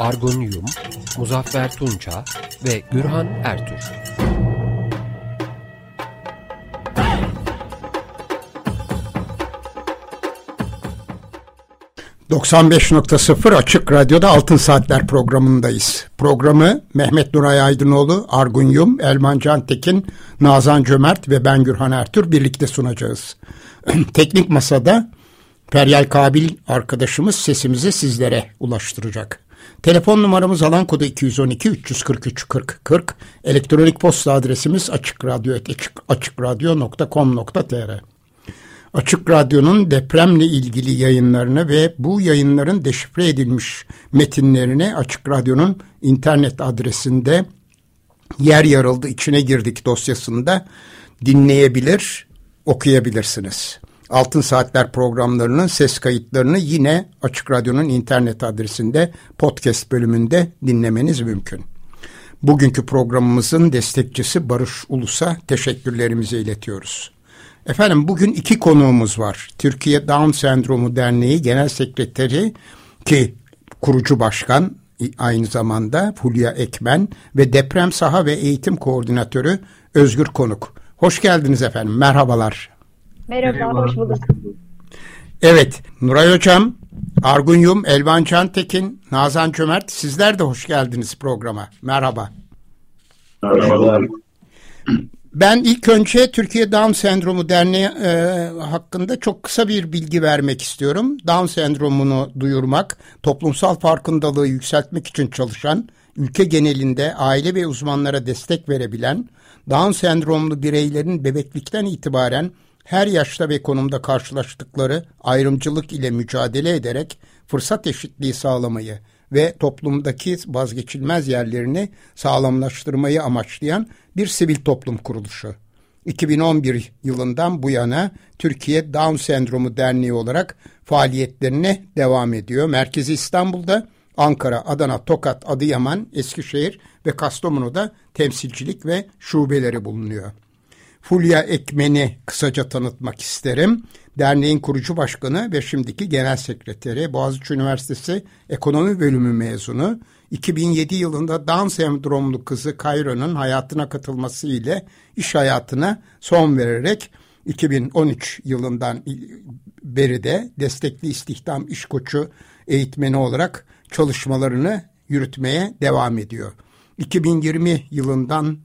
Argun Yum, Muzaffer Tunça ve Gürhan Ertür. ...95.0 Açık Radyo'da Altın Saatler programındayız. Programı Mehmet Nuray Aydınoğlu, Argun Yum, Elman Cantekin, Nazan Cömert ve ben Gürhan Ertür birlikte sunacağız. Teknik Masa'da Feryal Kabil arkadaşımız sesimizi sizlere ulaştıracak. Telefon numaramız alan kodu 212 343 40 40. Elektronik posta adresimiz açıkradyo açıkradyo.com.tr Açık Radyo'nun depremle ilgili yayınlarını ve bu yayınların deşifre edilmiş metinlerini Açık Radyo'nun internet adresinde yer yarıldı içine girdik dosyasında dinleyebilir, okuyabilirsiniz. Altın Saatler programlarının ses kayıtlarını yine Açık Radyo'nun internet adresinde podcast bölümünde dinlemeniz mümkün. Bugünkü programımızın destekçisi Barış Ulus'a teşekkürlerimizi iletiyoruz. Efendim bugün iki konuğumuz var. Türkiye Down Sendromu Derneği Genel Sekreteri ki kurucu başkan aynı zamanda Fulya Ekmen ve Deprem Saha ve Eğitim Koordinatörü Özgür Konuk. Hoş geldiniz efendim. Merhabalar. Merhaba, Merhaba. hoş bulduk. Evet, Nuray Hocam, Argun Yum, Elvan Çantekin, Nazan Cömert sizler de hoş geldiniz programa. Merhaba. Merhabalar. Ben ilk önce Türkiye Down Sendromu Derneği e, hakkında çok kısa bir bilgi vermek istiyorum. Down sendromunu duyurmak, toplumsal farkındalığı yükseltmek için çalışan, ülke genelinde aile ve uzmanlara destek verebilen, Down sendromlu bireylerin bebeklikten itibaren her yaşta ve konumda karşılaştıkları ayrımcılık ile mücadele ederek fırsat eşitliği sağlamayı ve toplumdaki vazgeçilmez yerlerini sağlamlaştırmayı amaçlayan bir sivil toplum kuruluşu. 2011 yılından bu yana Türkiye Down Sendromu Derneği olarak faaliyetlerine devam ediyor. Merkezi İstanbul'da, Ankara, Adana, Tokat, Adıyaman, Eskişehir ve Kastamonu'da temsilcilik ve şubeleri bulunuyor. Fulya Ekmen'i kısaca tanıtmak isterim. Derneğin kurucu başkanı ve şimdiki genel sekreteri Boğaziçi Üniversitesi Ekonomi Bölümü mezunu. 2007 yılında Down sendromlu kızı Kayra'nın hayatına katılması ile iş hayatına son vererek 2013 yılından beri de destekli istihdam iş koçu eğitmeni olarak çalışmalarını yürütmeye devam ediyor. 2020 yılından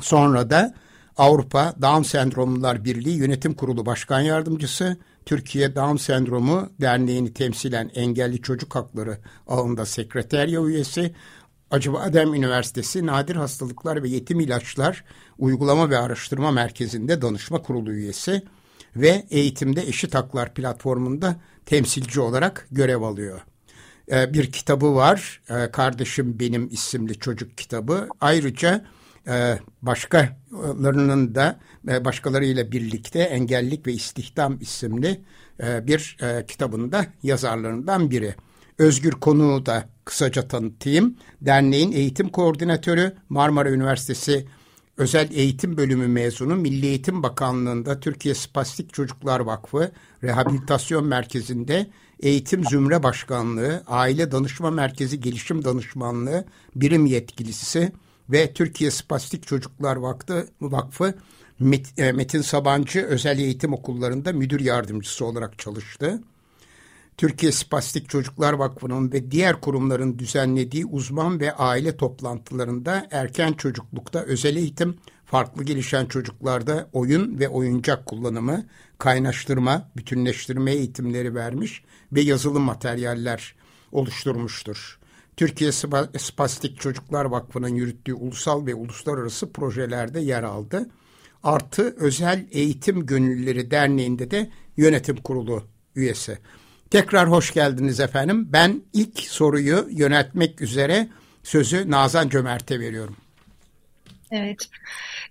sonra da Avrupa Down Sendromlular Birliği Yönetim Kurulu Başkan Yardımcısı, Türkiye Down Sendromu Derneği'ni temsilen engelli çocuk hakları ağında sekreterya üyesi, Acıbadem Üniversitesi Nadir Hastalıklar ve Yetim İlaçlar Uygulama ve Araştırma Merkezi'nde danışma kurulu üyesi ve eğitimde eşit haklar platformunda temsilci olarak görev alıyor. Ee, bir kitabı var, ee, Kardeşim Benim isimli çocuk kitabı. Ayrıca ee, başkalarının da e, başkalarıyla birlikte Engellik ve İstihdam isimli e, bir e, kitabında yazarlarından biri. Özgür konuğu da kısaca tanıtayım. Derneğin eğitim koordinatörü Marmara Üniversitesi Özel Eğitim Bölümü mezunu Milli Eğitim Bakanlığı'nda Türkiye Spastik Çocuklar Vakfı Rehabilitasyon Merkezi'nde Eğitim Zümre Başkanlığı, Aile Danışma Merkezi Gelişim Danışmanlığı birim yetkilisi, ve Türkiye Spastik Çocuklar Vakfı, Vakfı e, Metin Sabancı Özel Eğitim Okullarında müdür yardımcısı olarak çalıştı. Türkiye Spastik Çocuklar Vakfı'nın ve diğer kurumların düzenlediği uzman ve aile toplantılarında erken çocuklukta özel eğitim, farklı gelişen çocuklarda oyun ve oyuncak kullanımı, kaynaştırma, bütünleştirme eğitimleri vermiş ve yazılı materyaller oluşturmuştur. Türkiye Spastik Çocuklar Vakfı'nın yürüttüğü ulusal ve uluslararası projelerde yer aldı. Artı Özel Eğitim Gönüllüleri Derneği'nde de yönetim kurulu üyesi. Tekrar hoş geldiniz efendim. Ben ilk soruyu yöneltmek üzere sözü Nazan Cömert'e veriyorum. Evet.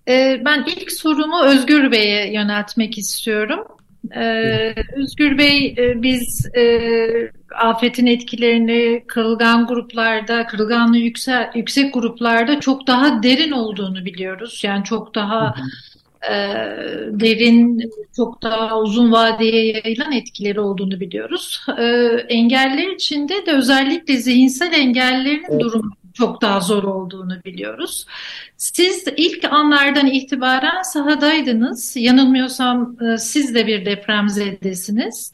Ee, ben ilk sorumu Özgür Bey'e yöneltmek istiyorum. Ee, Özgür Bey, e, biz e, afetin etkilerini kırılgan gruplarda, kırılganlığı yüksek, yüksek gruplarda çok daha derin olduğunu biliyoruz. Yani çok daha e, derin, çok daha uzun vadeye yayılan etkileri olduğunu biliyoruz. E, engeller içinde de özellikle zihinsel engellerin durumu çok daha zor olduğunu biliyoruz. Siz ilk anlardan itibaren sahadaydınız. Yanılmıyorsam e, siz de bir depremzedesiniz.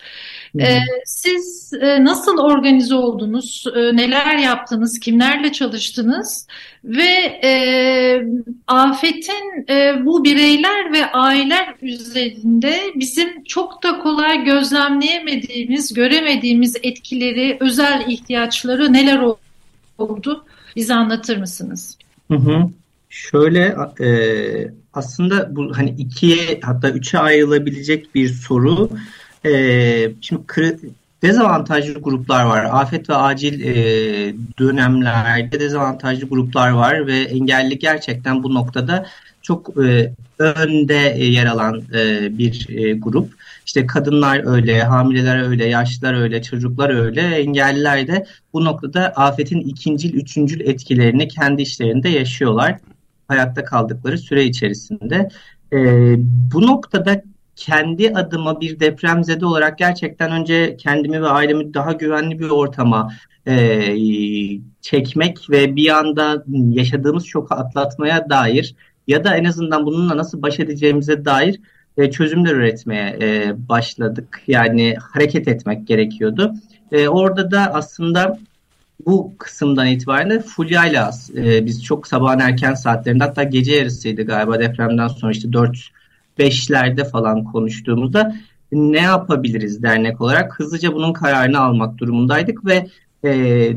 E, Siz e, nasıl organize oldunuz? Neler yaptınız? Kimlerle çalıştınız? Ve afetin bu bireyler ve aileler üzerinde bizim çok da kolay gözlemleyemediğimiz, göremediğimiz etkileri, özel ihtiyaçları neler oldu? Bize anlatır mısınız? Hı hı. Şöyle e, aslında bu hani ikiye hatta üçe ayrılabilecek bir soru. E, şimdi kırı, dezavantajlı gruplar var. Afet ve acil e, dönemlerde dezavantajlı gruplar var ve engelli gerçekten bu noktada çok e, önde yer alan e, bir e, grup. İşte kadınlar öyle, hamileler öyle, yaşlılar öyle, çocuklar öyle, engelliler de bu noktada afetin ikincil, üçüncül etkilerini kendi işlerinde yaşıyorlar. Hayatta kaldıkları süre içerisinde. E, bu noktada kendi adıma bir depremzede olarak gerçekten önce kendimi ve ailemi daha güvenli bir ortama e, çekmek ve bir anda yaşadığımız şoku atlatmaya dair ya da en azından bununla nasıl baş edeceğimize dair e, çözümler üretmeye e, başladık. Yani hareket etmek gerekiyordu. E, orada da aslında bu kısımdan itibaren Fulya ile e, biz çok sabahın erken saatlerinde hatta gece yarısıydı galiba depremden sonra işte 4-5'lerde falan konuştuğumuzda ne yapabiliriz dernek olarak hızlıca bunun kararını almak durumundaydık ve e,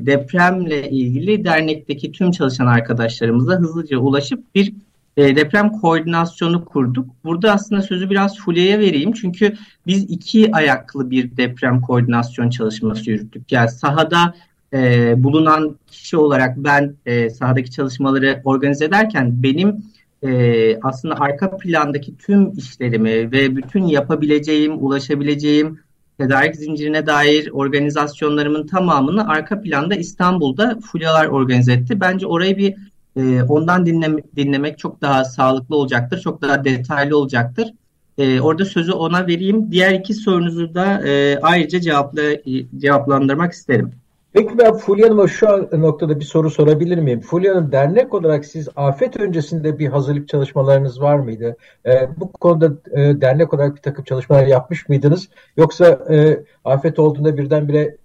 depremle ilgili dernekteki tüm çalışan arkadaşlarımıza hızlıca ulaşıp bir e, deprem koordinasyonu kurduk. Burada aslında sözü biraz Fulya'ya vereyim. Çünkü biz iki ayaklı bir deprem koordinasyon çalışması yürüttük. Yani sahada e, bulunan kişi olarak ben e, sahadaki çalışmaları organize ederken benim e, aslında arka plandaki tüm işlerimi ve bütün yapabileceğim, ulaşabileceğim tedarik zincirine dair organizasyonlarımın tamamını arka planda İstanbul'da Fulyalar organize etti. Bence orayı bir e, ondan dinleme, dinlemek çok daha sağlıklı olacaktır, çok daha detaylı olacaktır. E, orada sözü ona vereyim. Diğer iki sorunuzu da e, ayrıca cevapla, cevaplandırmak isterim. Peki ben Fulya Hanım'a şu an noktada bir soru sorabilir miyim? Fulya Hanım dernek olarak siz afet öncesinde bir hazırlık çalışmalarınız var mıydı? E, bu konuda e, dernek olarak bir takım çalışmalar yapmış mıydınız? Yoksa e, afet olduğunda birdenbire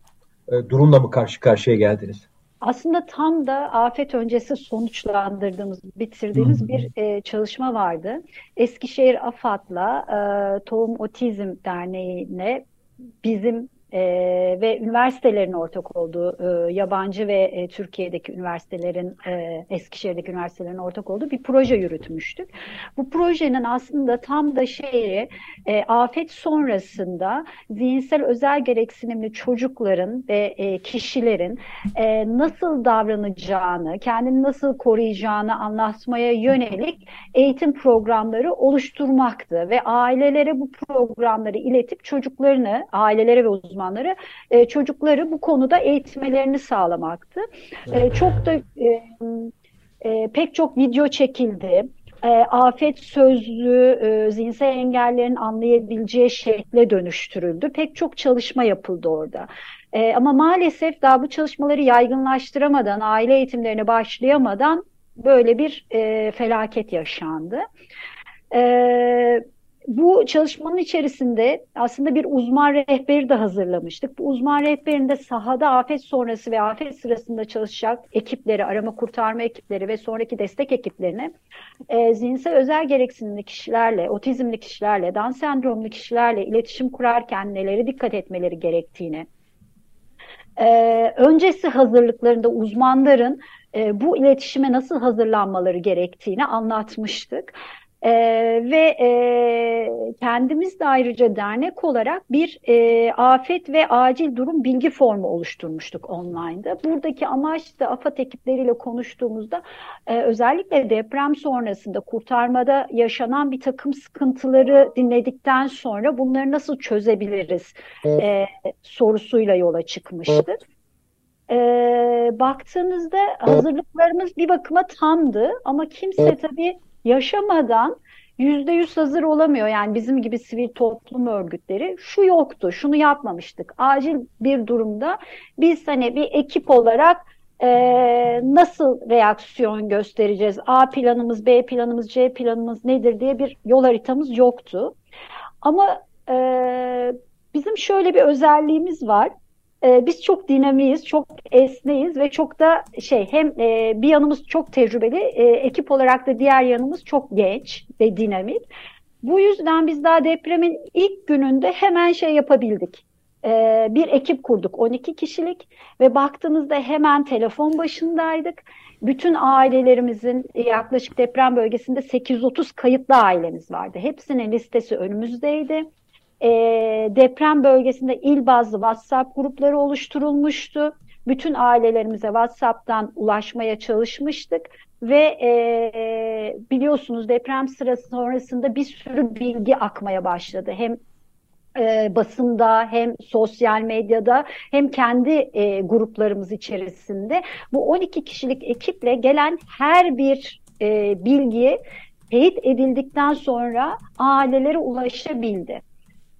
e, durumla mı karşı karşıya geldiniz? Aslında tam da afet öncesi sonuçlandırdığımız, bitirdiğimiz bir e, çalışma vardı. Eskişehir AFAD'la e, Tohum Otizm Derneği'ne bizim e, ve üniversitelerin ortak olduğu, e, yabancı ve e, Türkiye'deki üniversitelerin, e, Eskişehir'deki üniversitelerin ortak olduğu bir proje yürütmüştük. Bu projenin aslında tam da şeyi e, afet sonrasında zihinsel özel gereksinimli çocukların ve e, kişilerin e, nasıl davranacağını, kendini nasıl koruyacağını anlatmaya yönelik eğitim programları oluşturmaktı ve ailelere bu programları iletip çocuklarını, ailelere ve uzmanları uzmanları e, çocukları bu konuda eğitmelerini sağlamaktı. E, çok da e, e, pek çok video çekildi. E, afet sözlüğü e, zihinsel engellerin anlayabileceği şekle dönüştürüldü. Pek çok çalışma yapıldı orada. E, ama maalesef daha bu çalışmaları yaygınlaştıramadan, aile eğitimlerine başlayamadan böyle bir e, felaket yaşandı. E, bu çalışmanın içerisinde aslında bir uzman rehberi de hazırlamıştık. Bu uzman rehberinde sahada afet sonrası ve afet sırasında çalışacak ekipleri, arama kurtarma ekipleri ve sonraki destek ekiplerini e, zihinsel özel gereksinimli kişilerle, otizmli kişilerle, Down sendromlu kişilerle iletişim kurarken neleri dikkat etmeleri gerektiğini, e, öncesi hazırlıklarında uzmanların e, bu iletişime nasıl hazırlanmaları gerektiğini anlatmıştık. E, ve e, kendimiz de ayrıca dernek olarak bir e, afet ve acil durum bilgi formu oluşturmuştuk online'da. Buradaki amaç da AFAD ekipleriyle konuştuğumuzda e, özellikle deprem sonrasında kurtarmada yaşanan bir takım sıkıntıları dinledikten sonra bunları nasıl çözebiliriz e, sorusuyla yola çıkmıştık. E, baktığınızda hazırlıklarımız bir bakıma tamdı ama kimse tabii yaşamadan yüzde yüz hazır olamıyor. Yani bizim gibi sivil toplum örgütleri şu yoktu, şunu yapmamıştık. Acil bir durumda biz hani bir ekip olarak e, nasıl reaksiyon göstereceğiz? A planımız, B planımız, C planımız nedir diye bir yol haritamız yoktu. Ama e, bizim şöyle bir özelliğimiz var e, biz çok dinamiyiz, çok esneyiz ve çok da şey hem e, bir yanımız çok tecrübeli, e, ekip olarak da diğer yanımız çok genç ve dinamik. Bu yüzden biz daha depremin ilk gününde hemen şey yapabildik. E, bir ekip kurduk 12 kişilik ve baktığımızda hemen telefon başındaydık. Bütün ailelerimizin yaklaşık deprem bölgesinde 830 kayıtlı ailemiz vardı. Hepsinin listesi önümüzdeydi e, deprem bölgesinde il bazlı WhatsApp grupları oluşturulmuştu. Bütün ailelerimize WhatsApp'tan ulaşmaya çalışmıştık ve e, biliyorsunuz deprem sırası sonrasında bir sürü bilgi akmaya başladı. Hem e, basında hem sosyal medyada hem kendi e, gruplarımız içerisinde bu 12 kişilik ekiple gelen her bir e, bilgi teyit edildikten sonra ailelere ulaşabildi.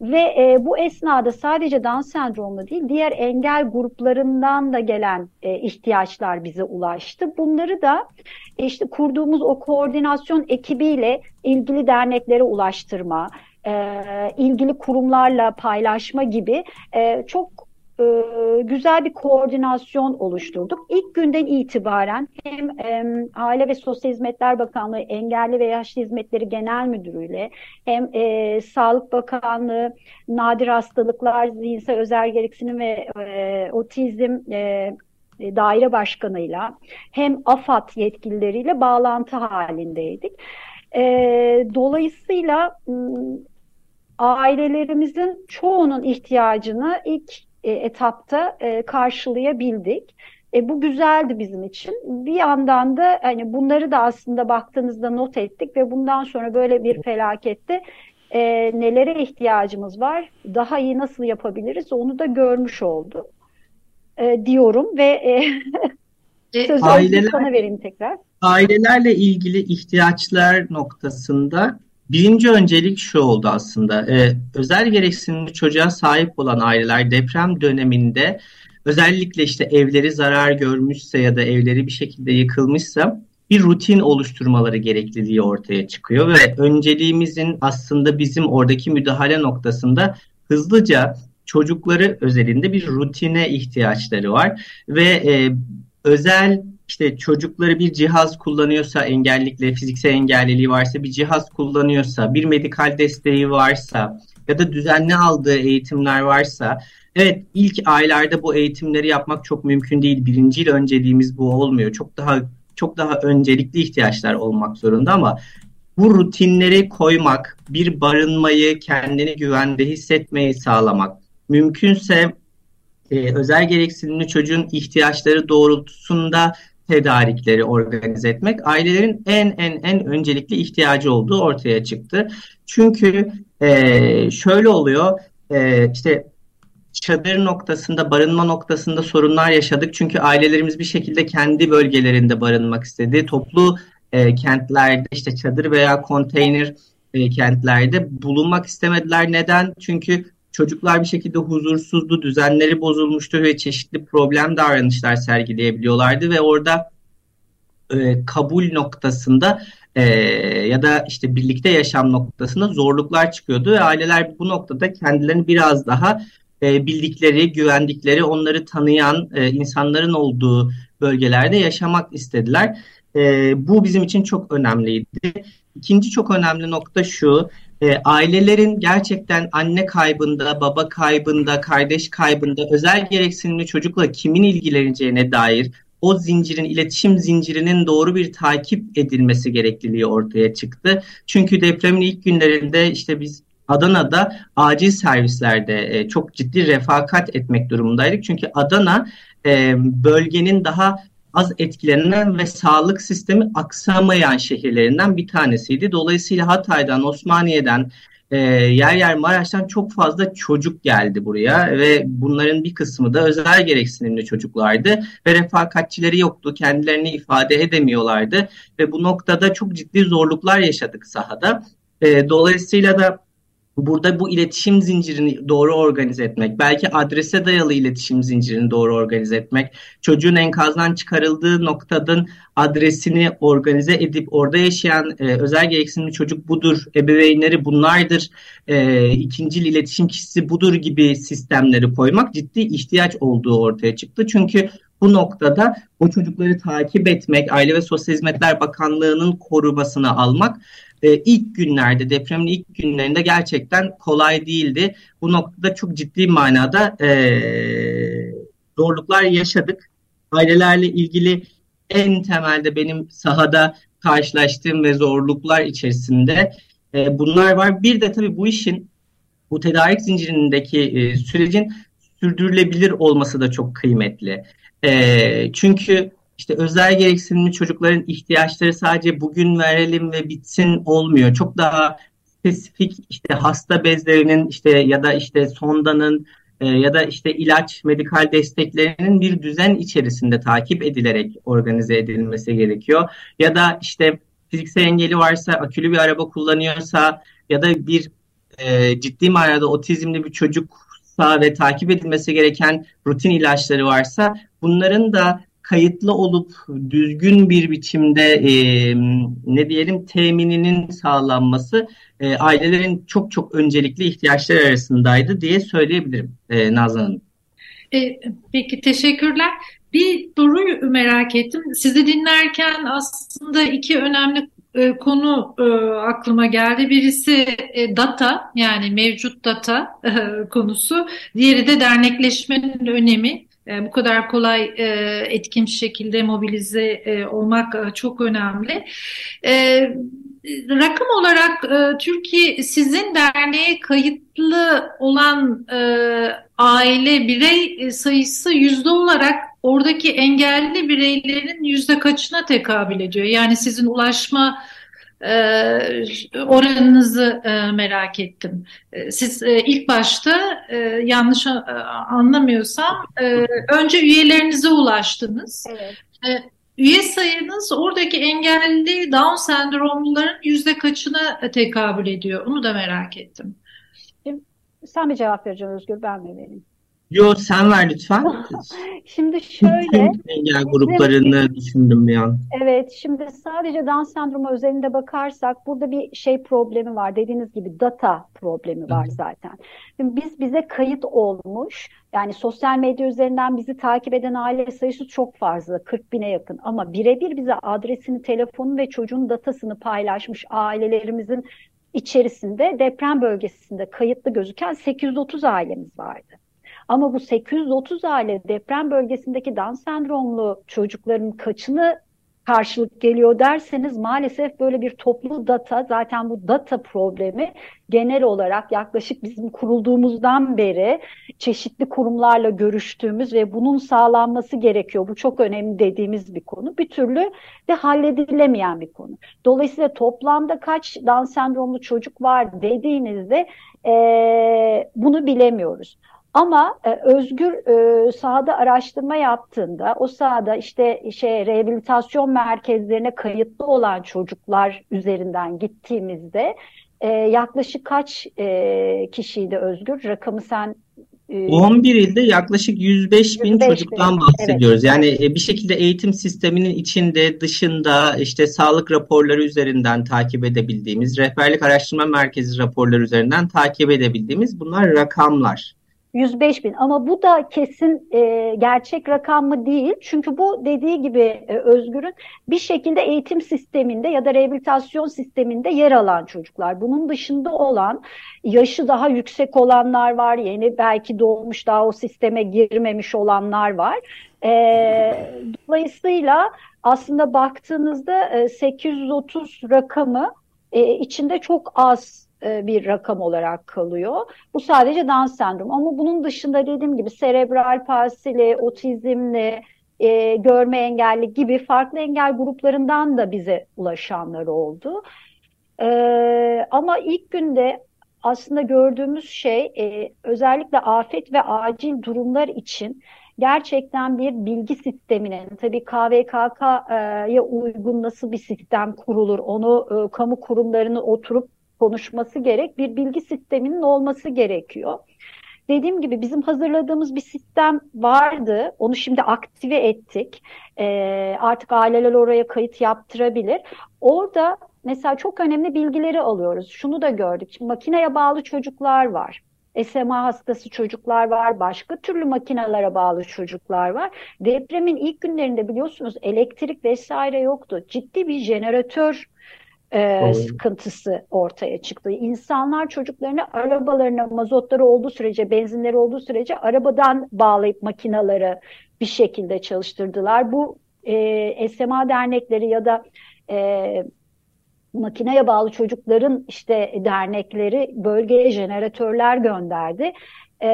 Ve e, bu esnada sadece Down sendromlu değil, diğer engel gruplarından da gelen e, ihtiyaçlar bize ulaştı. Bunları da e, işte kurduğumuz o koordinasyon ekibiyle ilgili derneklere ulaştırma, e, ilgili kurumlarla paylaşma gibi e, çok e, güzel bir koordinasyon oluşturduk. İlk günden itibaren hem Aile ve Sosyal Hizmetler Bakanlığı Engelli ve Yaşlı Hizmetleri Genel Müdürü'yle hem e, Sağlık Bakanlığı Nadir Hastalıklar, Zihinsel Özel Gereksinim ve e, Otizm e, daire başkanıyla hem AFAD yetkilileriyle bağlantı halindeydik. Dolayısıyla ailelerimizin çoğunun ihtiyacını ilk e, etapta e, karşılayabildik. E, bu güzeldi bizim için. Bir yandan da hani bunları da aslında baktığınızda not ettik ve bundan sonra böyle bir felakette e, nelere ihtiyacımız var, daha iyi nasıl yapabiliriz onu da görmüş olduk e, diyorum ve e, e sözü aileler, sana vereyim tekrar. Ailelerle ilgili ihtiyaçlar noktasında Birinci öncelik şu oldu aslında. Ee, özel gereksinimli çocuğa sahip olan aileler deprem döneminde özellikle işte evleri zarar görmüşse ya da evleri bir şekilde yıkılmışsa bir rutin oluşturmaları gerekliliği ortaya çıkıyor ve önceliğimizin aslında bizim oradaki müdahale noktasında hızlıca çocukları özelinde bir rutine ihtiyaçları var ve e, özel işte çocukları bir cihaz kullanıyorsa engellikle fiziksel engelliliği varsa bir cihaz kullanıyorsa bir medikal desteği varsa ya da düzenli aldığı eğitimler varsa evet ilk aylarda bu eğitimleri yapmak çok mümkün değil. Birinci yıl önceliğimiz bu olmuyor. Çok daha çok daha öncelikli ihtiyaçlar olmak zorunda ama bu rutinleri koymak, bir barınmayı, kendini güvende hissetmeyi sağlamak, mümkünse e, özel gereksinimli çocuğun ihtiyaçları doğrultusunda tedarikleri organize etmek ailelerin en en en öncelikli ihtiyacı olduğu ortaya çıktı. Çünkü e, şöyle oluyor e, işte çadır noktasında, barınma noktasında sorunlar yaşadık. Çünkü ailelerimiz bir şekilde kendi bölgelerinde barınmak istedi. Toplu e, kentlerde işte çadır veya konteyner e, kentlerde bulunmak istemediler. Neden? Çünkü çocuklar bir şekilde huzursuzdu, düzenleri bozulmuştu ve çeşitli problem davranışlar sergileyebiliyorlardı ve orada e, kabul noktasında e, ya da işte birlikte yaşam noktasında zorluklar çıkıyordu ve aileler bu noktada kendilerini biraz daha e, bildikleri, güvendikleri, onları tanıyan e, insanların olduğu bölgelerde yaşamak istediler. E, bu bizim için çok önemliydi. İkinci çok önemli nokta şu, e, ailelerin gerçekten anne kaybında, baba kaybında, kardeş kaybında özel gereksinimli çocukla kimin ilgileneceğine dair o zincirin, iletişim zincirinin doğru bir takip edilmesi gerekliliği ortaya çıktı. Çünkü depremin ilk günlerinde işte biz Adana'da acil servislerde e, çok ciddi refakat etmek durumundaydık. Çünkü Adana e, bölgenin daha az etkilenen ve sağlık sistemi aksamayan şehirlerinden bir tanesiydi. Dolayısıyla Hatay'dan, Osmaniye'den, e, yer yer Maraş'tan çok fazla çocuk geldi buraya ve bunların bir kısmı da özel gereksinimli çocuklardı ve refakatçileri yoktu, kendilerini ifade edemiyorlardı ve bu noktada çok ciddi zorluklar yaşadık sahada. E, dolayısıyla da burada bu iletişim zincirini doğru organize etmek, belki adrese dayalı iletişim zincirini doğru organize etmek, çocuğun enkazdan çıkarıldığı noktadan adresini organize edip orada yaşayan e, özel gereksinimli çocuk budur, ebeveynleri bunlardır, e, ikincil iletişim kişisi budur gibi sistemleri koymak ciddi ihtiyaç olduğu ortaya çıktı. Çünkü bu noktada o çocukları takip etmek, Aile ve Sosyal Hizmetler Bakanlığı'nın korumasını almak e, ilk günlerde depremin ilk günlerinde gerçekten kolay değildi. Bu noktada çok ciddi manada e, zorluklar yaşadık. Ailelerle ilgili en temelde benim sahada karşılaştığım ve zorluklar içerisinde e, bunlar var. Bir de tabii bu işin bu tedarik zincirindeki e, sürecin sürdürülebilir olması da çok kıymetli. E, çünkü işte özel gereksinimli çocukların ihtiyaçları sadece bugün verelim ve bitsin olmuyor. Çok daha spesifik işte hasta bezlerinin işte ya da işte sondanın e, ya da işte ilaç, medikal desteklerinin bir düzen içerisinde takip edilerek organize edilmesi gerekiyor. Ya da işte fiziksel engeli varsa, akülü bir araba kullanıyorsa ya da bir e, ciddi manada otizmli bir çocuksa ve takip edilmesi gereken rutin ilaçları varsa bunların da kayıtlı olup düzgün bir biçimde e, ne diyelim temininin sağlanması e, ailelerin çok çok öncelikli ihtiyaçları arasındaydı diye söyleyebilirim e, Nazan Hanım. E, peki teşekkürler. Bir soruyu merak ettim. Sizi dinlerken aslında iki önemli e, konu e, aklıma geldi. Birisi e, data yani mevcut data e, konusu. Diğeri de dernekleşmenin önemi. E, bu kadar kolay e, etkin şekilde mobilize e, olmak çok önemli. Rakam olarak Türkiye sizin derneğe kayıtlı olan aile birey sayısı yüzde olarak oradaki engelli bireylerin yüzde kaçına tekabül ediyor? Yani sizin ulaşma oranınızı e, merak ettim. E, siz e, ilk başta e, yanlış anlamıyorsam önce üyelerinize ulaştınız. Evet. E, üye sayınız oradaki engelli Down sendromluların yüzde kaçına tekabül ediyor? Onu da merak ettim. Sen mi cevap vereceksin Özgür, ben mi vereyim? Yo sen ver lütfen. Şimdi şöyle. engel gruplarını düşündüm bir an. Evet şimdi sadece Down sendromu özelinde bakarsak burada bir şey problemi var. Dediğiniz gibi data problemi var zaten. Şimdi biz bize kayıt olmuş yani sosyal medya üzerinden bizi takip eden aile sayısı çok fazla 40 bine yakın ama birebir bize adresini, telefonu ve çocuğun datasını paylaşmış ailelerimizin içerisinde deprem bölgesinde kayıtlı gözüken 830 ailemiz vardı. Ama bu 830 aile deprem bölgesindeki Down sendromlu çocukların kaçını karşılık geliyor derseniz maalesef böyle bir toplu data zaten bu data problemi genel olarak yaklaşık bizim kurulduğumuzdan beri çeşitli kurumlarla görüştüğümüz ve bunun sağlanması gerekiyor. Bu çok önemli dediğimiz bir konu. Bir türlü de halledilemeyen bir konu. Dolayısıyla toplamda kaç Down sendromlu çocuk var dediğinizde e, bunu bilemiyoruz. Ama e, Özgür e, sahada araştırma yaptığında o sahada işte şey rehabilitasyon merkezlerine kayıtlı olan çocuklar üzerinden gittiğimizde e, yaklaşık kaç e, kişiydi Özgür? Rakamı sen 11 e, ilde yaklaşık 105 bin 105 çocuktan bin. bahsediyoruz. Evet. Yani e, bir şekilde eğitim sisteminin içinde, dışında işte sağlık raporları üzerinden takip edebildiğimiz, rehberlik araştırma merkezi raporları üzerinden takip edebildiğimiz bunlar rakamlar. 105 bin ama bu da kesin e, gerçek rakam mı değil. Çünkü bu dediği gibi e, Özgür'ün bir şekilde eğitim sisteminde ya da rehabilitasyon sisteminde yer alan çocuklar. Bunun dışında olan yaşı daha yüksek olanlar var. Yeni belki doğmuş daha o sisteme girmemiş olanlar var. E, dolayısıyla aslında baktığınızda e, 830 rakamı e, içinde çok az e, bir rakam olarak kalıyor. Bu sadece Down sendromu ama bunun dışında dediğim gibi serebral palsili, otizmli, e, görme engelli gibi farklı engel gruplarından da bize ulaşanlar oldu. E, ama ilk günde aslında gördüğümüz şey e, özellikle afet ve acil durumlar için gerçekten bir bilgi sisteminin tabii KVKK'ya uygun nasıl bir sistem kurulur onu e, kamu kurumlarını oturup konuşması gerek, bir bilgi sisteminin olması gerekiyor. Dediğim gibi bizim hazırladığımız bir sistem vardı. Onu şimdi aktive ettik. Ee, artık aileler oraya kayıt yaptırabilir. Orada mesela çok önemli bilgileri alıyoruz. Şunu da gördük. Şimdi makineye bağlı çocuklar var. SMA hastası çocuklar var, başka türlü makinelere bağlı çocuklar var. Depremin ilk günlerinde biliyorsunuz elektrik vesaire yoktu. Ciddi bir jeneratör e, sıkıntısı ortaya çıktı. İnsanlar çocuklarını arabalarına mazotları olduğu sürece, benzinleri olduğu sürece arabadan bağlayıp makinaları bir şekilde çalıştırdılar. Bu e, SMA dernekleri ya da e, makineye bağlı çocukların işte dernekleri bölgeye jeneratörler gönderdi. E,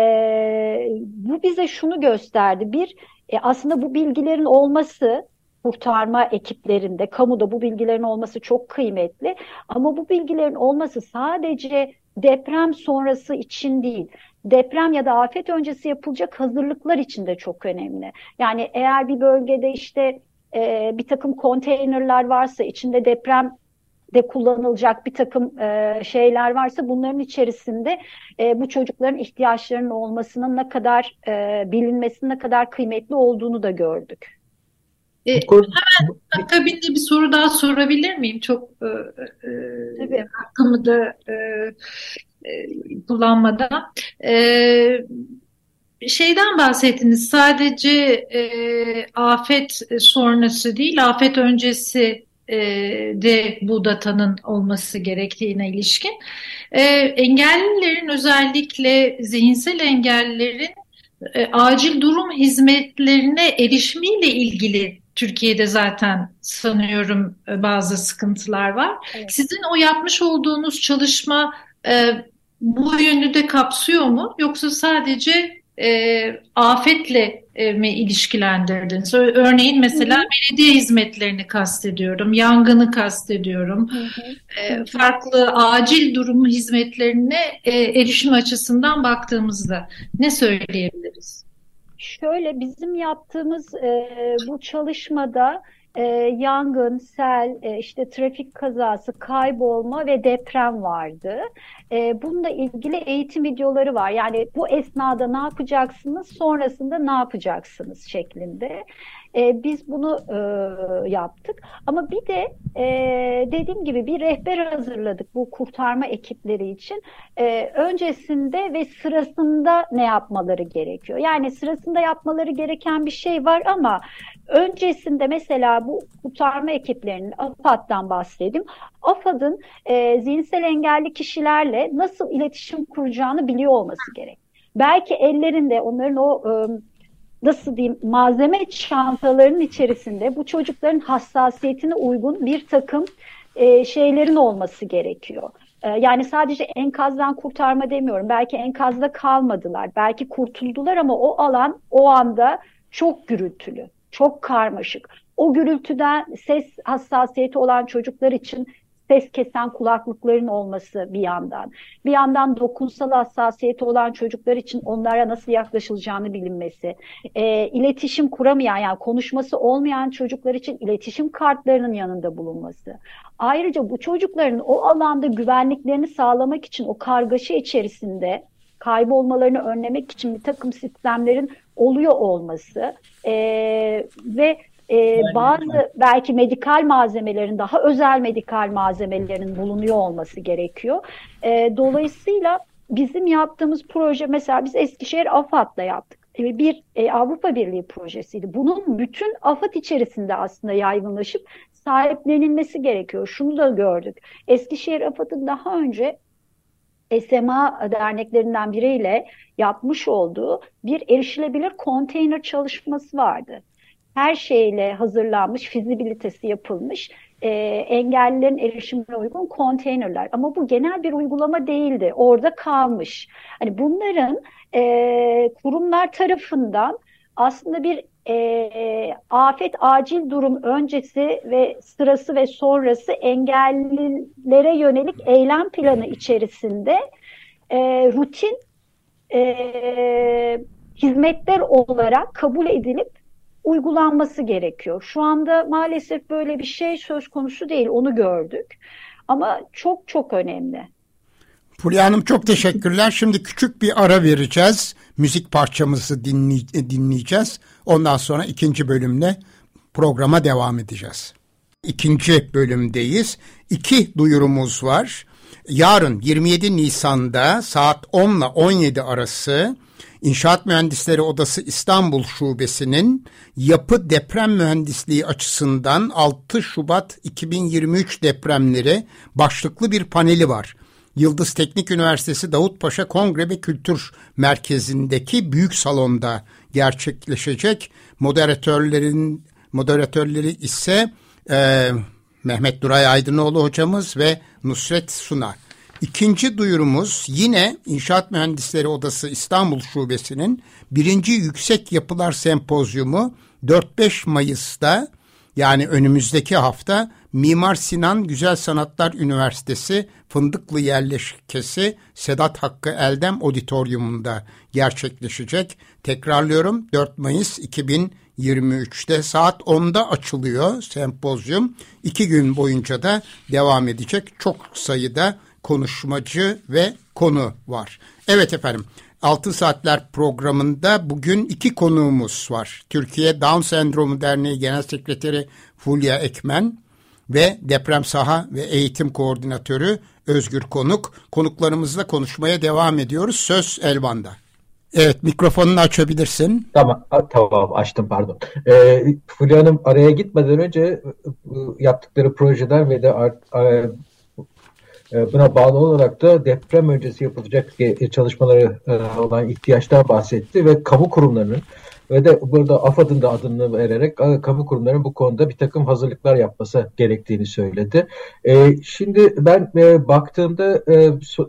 bu bize şunu gösterdi. Bir, e, aslında bu bilgilerin olması kurtarma ekiplerinde, kamuda bu bilgilerin olması çok kıymetli. Ama bu bilgilerin olması sadece deprem sonrası için değil, deprem ya da afet öncesi yapılacak hazırlıklar için de çok önemli. Yani eğer bir bölgede işte e, bir takım konteynerler varsa, içinde deprem de kullanılacak bir takım e, şeyler varsa bunların içerisinde e, bu çocukların ihtiyaçlarının olmasının ne kadar e, bilinmesinin ne kadar kıymetli olduğunu da gördük. E, hemen akabinde bir soru daha sorabilir miyim? Çok e, e, hakkımı da e, e, kullanmadan. E, şeyden bahsettiniz. Sadece e, afet sonrası değil, afet öncesi e, de bu datanın olması gerektiğine ilişkin. E, engellilerin özellikle zihinsel engellilerin e, acil durum hizmetlerine erişimiyle ilgili Türkiye'de zaten sanıyorum e, bazı sıkıntılar var. Evet. Sizin o yapmış olduğunuz çalışma e, bu yönü de kapsıyor mu? Yoksa sadece e, afetle e, mi ilişkilendirdiniz? Örneğin mesela hı hı. belediye hizmetlerini kastediyorum, yangını kastediyorum. Hı hı. E, farklı acil durum hizmetlerine e, erişim açısından baktığımızda ne söyleyebiliriz? Şöyle bizim yaptığımız e, bu çalışmada e, yangın, sel, e, işte trafik kazası, kaybolma ve deprem vardı. E, bununla ilgili eğitim videoları var. Yani bu esnada ne yapacaksınız, sonrasında ne yapacaksınız şeklinde. E, biz bunu e, yaptık. Ama bir de e, dediğim gibi bir rehber hazırladık bu kurtarma ekipleri için. E, öncesinde ve sırasında ne yapmaları gerekiyor? Yani sırasında yapmaları gereken bir şey var ama öncesinde mesela bu kurtarma ekiplerinin AFAD'dan bahsedeyim. AFAD'ın e, zihinsel engelli kişilerle nasıl iletişim kuracağını biliyor olması gerek. Belki ellerinde onların o e, nasıl diyeyim malzeme çantalarının içerisinde bu çocukların hassasiyetine uygun bir takım e, şeylerin olması gerekiyor. E, yani sadece enkazdan kurtarma demiyorum. Belki enkazda kalmadılar. Belki kurtuldular ama o alan o anda çok gürültülü, çok karmaşık. O gürültüden ses hassasiyeti olan çocuklar için ses kesen kulaklıkların olması bir yandan. Bir yandan dokunsal hassasiyeti olan çocuklar için onlara nasıl yaklaşılacağını bilinmesi. E, iletişim kuramayan yani konuşması olmayan çocuklar için iletişim kartlarının yanında bulunması. Ayrıca bu çocukların o alanda güvenliklerini sağlamak için o kargaşa içerisinde kaybolmalarını önlemek için bir takım sistemlerin oluyor olması e, ve e, bazı belki medikal malzemelerin daha özel medikal malzemelerin bulunuyor olması gerekiyor. E, dolayısıyla bizim yaptığımız proje mesela biz Eskişehir AFAD'la yaptık. Bir e, Avrupa Birliği projesiydi. Bunun bütün AFAD içerisinde aslında yaygınlaşıp sahiplenilmesi gerekiyor. Şunu da gördük. Eskişehir AFAD'ın daha önce SMA derneklerinden biriyle yapmış olduğu bir erişilebilir konteyner çalışması vardı. Her şeyle hazırlanmış, fizibilitesi yapılmış e, engellilerin erişimine uygun konteynerler. Ama bu genel bir uygulama değildi. Orada kalmış. Hani bunların e, kurumlar tarafından aslında bir e, afet acil durum öncesi ve sırası ve sonrası engellilere yönelik eylem planı içerisinde e, rutin e, hizmetler olarak kabul edilip uygulanması gerekiyor. Şu anda maalesef böyle bir şey söz konusu değil, onu gördük. Ama çok çok önemli. Fulya Hanım çok teşekkürler. Şimdi küçük bir ara vereceğiz. Müzik parçamızı dinleyeceğiz. Ondan sonra ikinci bölümle programa devam edeceğiz. İkinci bölümdeyiz. İki duyurumuz var. Yarın 27 Nisan'da saat 10 ile 17 arası İnşaat Mühendisleri Odası İstanbul Şubesi'nin yapı deprem mühendisliği açısından 6 Şubat 2023 depremleri başlıklı bir paneli var. Yıldız Teknik Üniversitesi Davutpaşa Kongre ve Kültür Merkezi'ndeki büyük salonda gerçekleşecek. Moderatörlerin moderatörleri ise e, Mehmet Duray Aydınoğlu hocamız ve Nusret Suna. İkinci duyurumuz yine İnşaat Mühendisleri Odası İstanbul Şubesi'nin birinci Yüksek Yapılar Sempozyumu 4-5 Mayıs'ta yani önümüzdeki hafta Mimar Sinan Güzel Sanatlar Üniversitesi Fındıklı Yerleşkesi Sedat Hakkı Eldem Auditorium'unda gerçekleşecek. Tekrarlıyorum 4 Mayıs 2023'te saat 10'da açılıyor sempozyum. İki gün boyunca da devam edecek. Çok sayıda konuşmacı ve konu var. Evet efendim Altın Saatler programında bugün iki konuğumuz var. Türkiye Down Sendromu Derneği Genel Sekreteri Fulya Ekmen ve Deprem Saha ve Eğitim Koordinatörü Özgür Konuk. Konuklarımızla konuşmaya devam ediyoruz. Söz Elvan'da. Evet mikrofonunu açabilirsin. Tamam tamam açtım pardon. Ee, Fulya Hanım araya gitmeden önce e, yaptıkları projeler ve de art, e, buna bağlı olarak da deprem öncesi yapılacak e, çalışmaları e, olan ihtiyaçlar bahsetti ve kamu kurumlarının ve de burada AFAD'ın da adını vererek kamu kurumlarının bu konuda bir takım hazırlıklar yapması gerektiğini söyledi. Şimdi ben baktığımda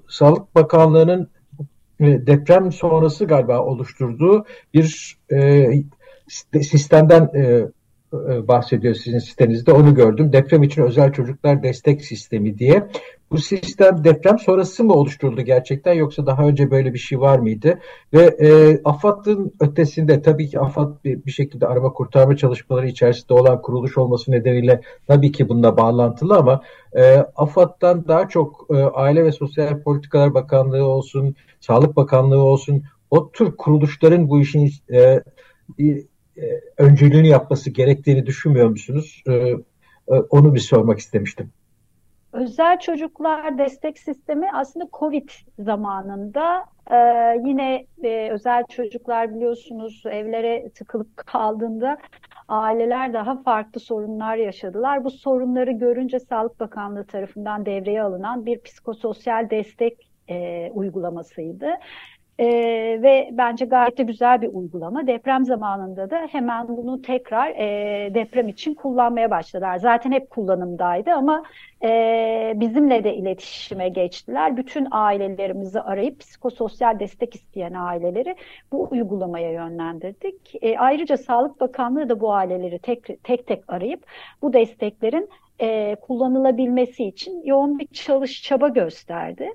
Sağlık Bakanlığı'nın deprem sonrası galiba oluşturduğu bir sistemden bahsediyor sizin sitenizde. Onu gördüm. Deprem için özel çocuklar destek sistemi diye. Bu sistem deprem sonrası mı oluşturuldu gerçekten yoksa daha önce böyle bir şey var mıydı? Ve e, AFAD'ın ötesinde tabii ki AFAD bir, bir şekilde arama kurtarma çalışmaları içerisinde olan kuruluş olması nedeniyle tabii ki bununla bağlantılı ama e, AFAD'dan daha çok e, Aile ve Sosyal Politikalar Bakanlığı olsun, Sağlık Bakanlığı olsun o tür kuruluşların bu işin e, e, öncülüğünü yapması gerektiğini düşünmüyor musunuz? E, e onu bir sormak istemiştim. Özel çocuklar destek sistemi aslında COVID zamanında e, yine e, özel çocuklar biliyorsunuz evlere tıkılıp kaldığında aileler daha farklı sorunlar yaşadılar. Bu sorunları görünce Sağlık Bakanlığı tarafından devreye alınan bir psikososyal destek e, uygulamasıydı. E, ve bence gayet de güzel bir uygulama. Deprem zamanında da hemen bunu tekrar e, deprem için kullanmaya başladılar. Zaten hep kullanımdaydı ama e, bizimle de iletişime geçtiler. Bütün ailelerimizi arayıp psikososyal destek isteyen aileleri bu uygulamaya yönlendirdik. E, ayrıca Sağlık Bakanlığı da bu aileleri tek tek, tek arayıp bu desteklerin e, kullanılabilmesi için yoğun bir çalış çaba gösterdi.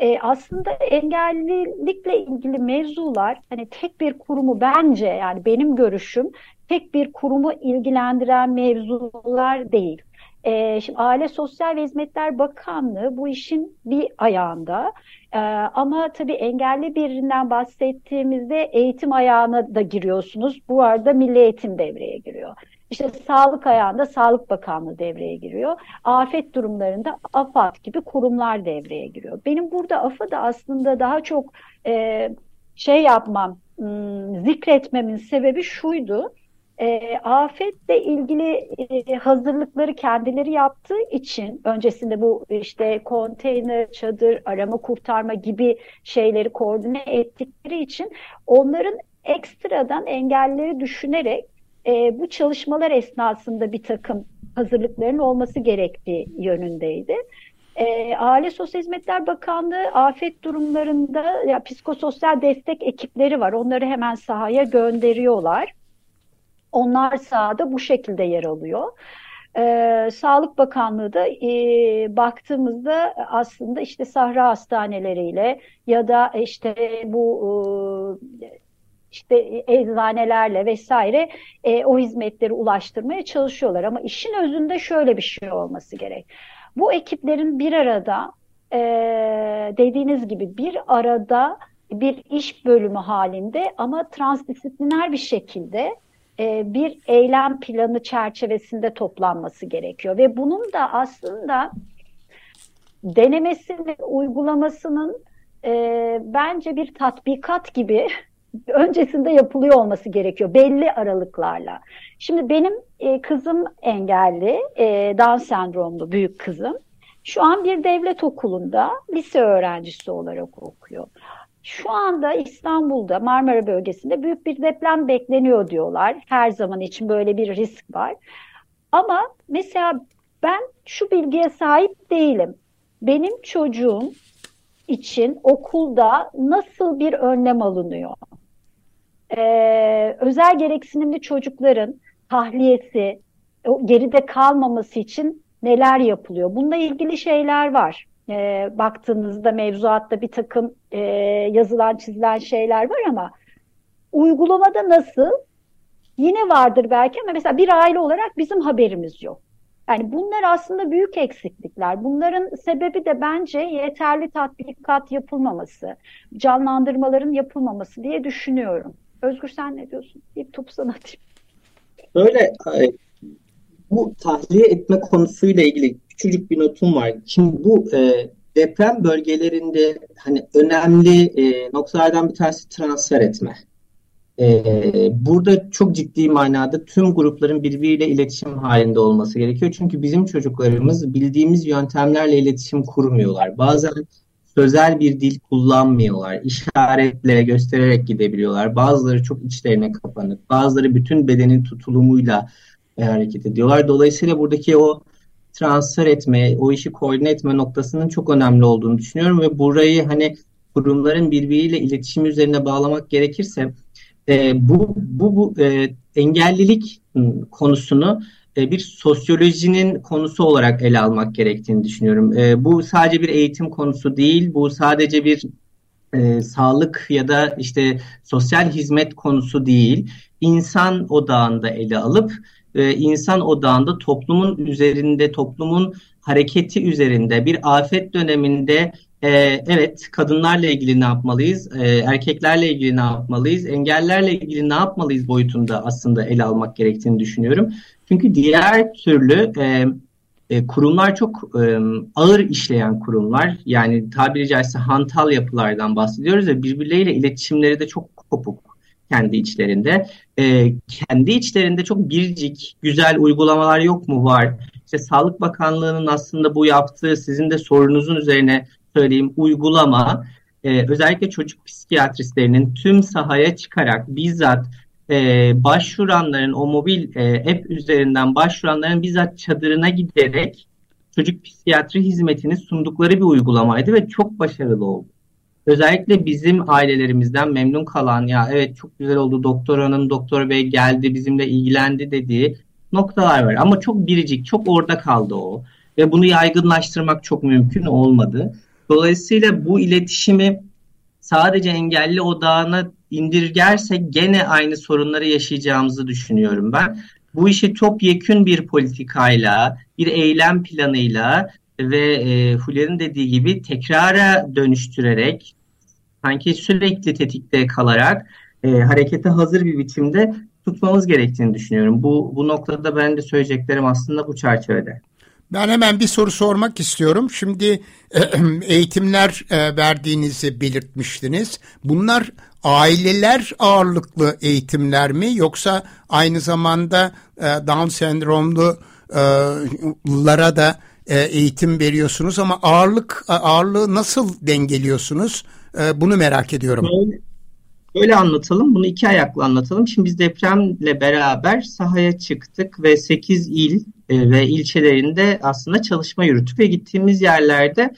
E, aslında engellilikle ilgili mevzular hani tek bir kurumu bence yani benim görüşüm tek bir kurumu ilgilendiren mevzular değil. E, şimdi Aile Sosyal ve Hizmetler Bakanlığı bu işin bir ayağında e, ama tabii engelli birinden bahsettiğimizde eğitim ayağına da giriyorsunuz. Bu arada milli eğitim devreye giriyor. İşte sağlık ayağında Sağlık Bakanlığı devreye giriyor. Afet durumlarında AFAD gibi kurumlar devreye giriyor. Benim burada AFAD'ı aslında daha çok e, şey yapmam, ım, zikretmemin sebebi şuydu. E, afetle ilgili e, hazırlıkları kendileri yaptığı için öncesinde bu işte konteyner, çadır, arama kurtarma gibi şeyleri koordine ettikleri için onların ekstradan engelleri düşünerek e, bu çalışmalar esnasında bir takım hazırlıkların olması gerektiği yönündeydi. E, Aile Sosyal Hizmetler Bakanlığı afet durumlarında ya psikososyal destek ekipleri var. Onları hemen sahaya gönderiyorlar. Onlar sahada bu şekilde yer alıyor. Ee, Sağlık Bakanlığı da e, baktığımızda aslında işte sahra hastaneleriyle ya da işte bu e, işte eczanelerle vesaire e, o hizmetleri ulaştırmaya çalışıyorlar. Ama işin özünde şöyle bir şey olması gerek. Bu ekiplerin bir arada e, dediğiniz gibi bir arada bir iş bölümü halinde ama transdisipliner bir şekilde e, bir eylem planı çerçevesinde toplanması gerekiyor. Ve bunun da aslında denemesinin, uygulamasının e, bence bir tatbikat gibi öncesinde yapılıyor olması gerekiyor belli aralıklarla. Şimdi benim e, kızım engelli, e, Down sendromlu büyük kızım. Şu an bir devlet okulunda lise öğrencisi olarak okuyor. Şu anda İstanbul'da Marmara bölgesinde büyük bir deprem bekleniyor diyorlar. Her zaman için böyle bir risk var. Ama mesela ben şu bilgiye sahip değilim. Benim çocuğum için okulda nasıl bir önlem alınıyor? Ee, özel gereksinimli çocukların tahliyesi, geride kalmaması için neler yapılıyor? Bununla ilgili şeyler var e, baktığınızda mevzuatta bir takım e, yazılan çizilen şeyler var ama uygulamada nasıl? Yine vardır belki ama mesela bir aile olarak bizim haberimiz yok. Yani bunlar aslında büyük eksiklikler. Bunların sebebi de bence yeterli tatbikat yapılmaması, canlandırmaların yapılmaması diye düşünüyorum. Özgür sen ne diyorsun? İlk topu sana atayım. Böyle bu tahliye etme konusuyla ilgili küçücük bir notum var. Şimdi bu e, deprem bölgelerinde hani önemli e, noktalardan bir tanesi transfer etme. E, burada çok ciddi manada tüm grupların birbiriyle iletişim halinde olması gerekiyor. Çünkü bizim çocuklarımız bildiğimiz yöntemlerle iletişim kurmuyorlar. Bazen sözel bir dil kullanmıyorlar. İşaretle göstererek gidebiliyorlar. Bazıları çok içlerine kapanık. Bazıları bütün bedenin tutulumuyla e, hareket ediyorlar. Dolayısıyla buradaki o transfer etme, o işi koordine etme noktasının çok önemli olduğunu düşünüyorum ve burayı hani kurumların birbiriyle iletişim üzerine bağlamak gerekirse e, bu bu bu e, engellilik konusunu e, bir sosyolojinin konusu olarak ele almak gerektiğini düşünüyorum. E, bu sadece bir eğitim konusu değil, bu sadece bir e, sağlık ya da işte sosyal hizmet konusu değil. İnsan odağında ele alıp e, insan odağında toplumun üzerinde, toplumun hareketi üzerinde bir afet döneminde e, evet kadınlarla ilgili ne yapmalıyız, e, erkeklerle ilgili ne yapmalıyız, engellerle ilgili ne yapmalıyız boyutunda aslında ele almak gerektiğini düşünüyorum. Çünkü diğer türlü e, e, kurumlar çok e, ağır işleyen kurumlar. Yani tabiri caizse hantal yapılardan bahsediyoruz ve birbirleriyle iletişimleri de çok kopuk kendi içlerinde. E, kendi içlerinde çok biricik, güzel uygulamalar yok mu? Var. İşte Sağlık Bakanlığı'nın aslında bu yaptığı sizin de sorunuzun üzerine söyleyeyim uygulama e, özellikle çocuk psikiyatristlerinin tüm sahaya çıkarak bizzat e, başvuranların o mobil e, app üzerinden başvuranların bizzat çadırına giderek çocuk psikiyatri hizmetini sundukları bir uygulamaydı ve çok başarılı oldu özellikle bizim ailelerimizden memnun kalan ya evet çok güzel oldu doktor hanım doktor bey geldi bizimle ilgilendi dediği noktalar var. Ama çok biricik çok orada kaldı o ve bunu yaygınlaştırmak çok mümkün olmadı. Dolayısıyla bu iletişimi sadece engelli odağına indirgersek gene aynı sorunları yaşayacağımızı düşünüyorum ben. Bu işi topyekün bir politikayla, bir eylem planıyla ve e, Fulya'nın dediği gibi tekrara dönüştürerek sanki sürekli tetikte kalarak e, harekete hazır bir biçimde tutmamız gerektiğini düşünüyorum. Bu, bu noktada ben de söyleyeceklerim aslında bu çerçevede. Ben hemen bir soru sormak istiyorum. Şimdi eğitimler e, verdiğinizi belirtmiştiniz. Bunlar aileler ağırlıklı eğitimler mi yoksa aynı zamanda e, Down sendromlulara da e, eğitim veriyorsunuz ama ağırlık ağırlığı nasıl dengeliyorsunuz? Bunu merak ediyorum. Böyle anlatalım. Bunu iki ayaklı anlatalım. Şimdi biz depremle beraber sahaya çıktık ve 8 il e, ve ilçelerinde aslında çalışma yürüttük ve gittiğimiz yerlerde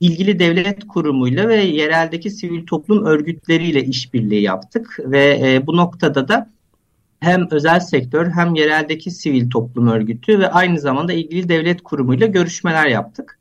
ilgili devlet kurumuyla ve yereldeki sivil toplum örgütleriyle işbirliği yaptık ve e, bu noktada da hem özel sektör hem yereldeki sivil toplum örgütü ve aynı zamanda ilgili devlet kurumuyla görüşmeler yaptık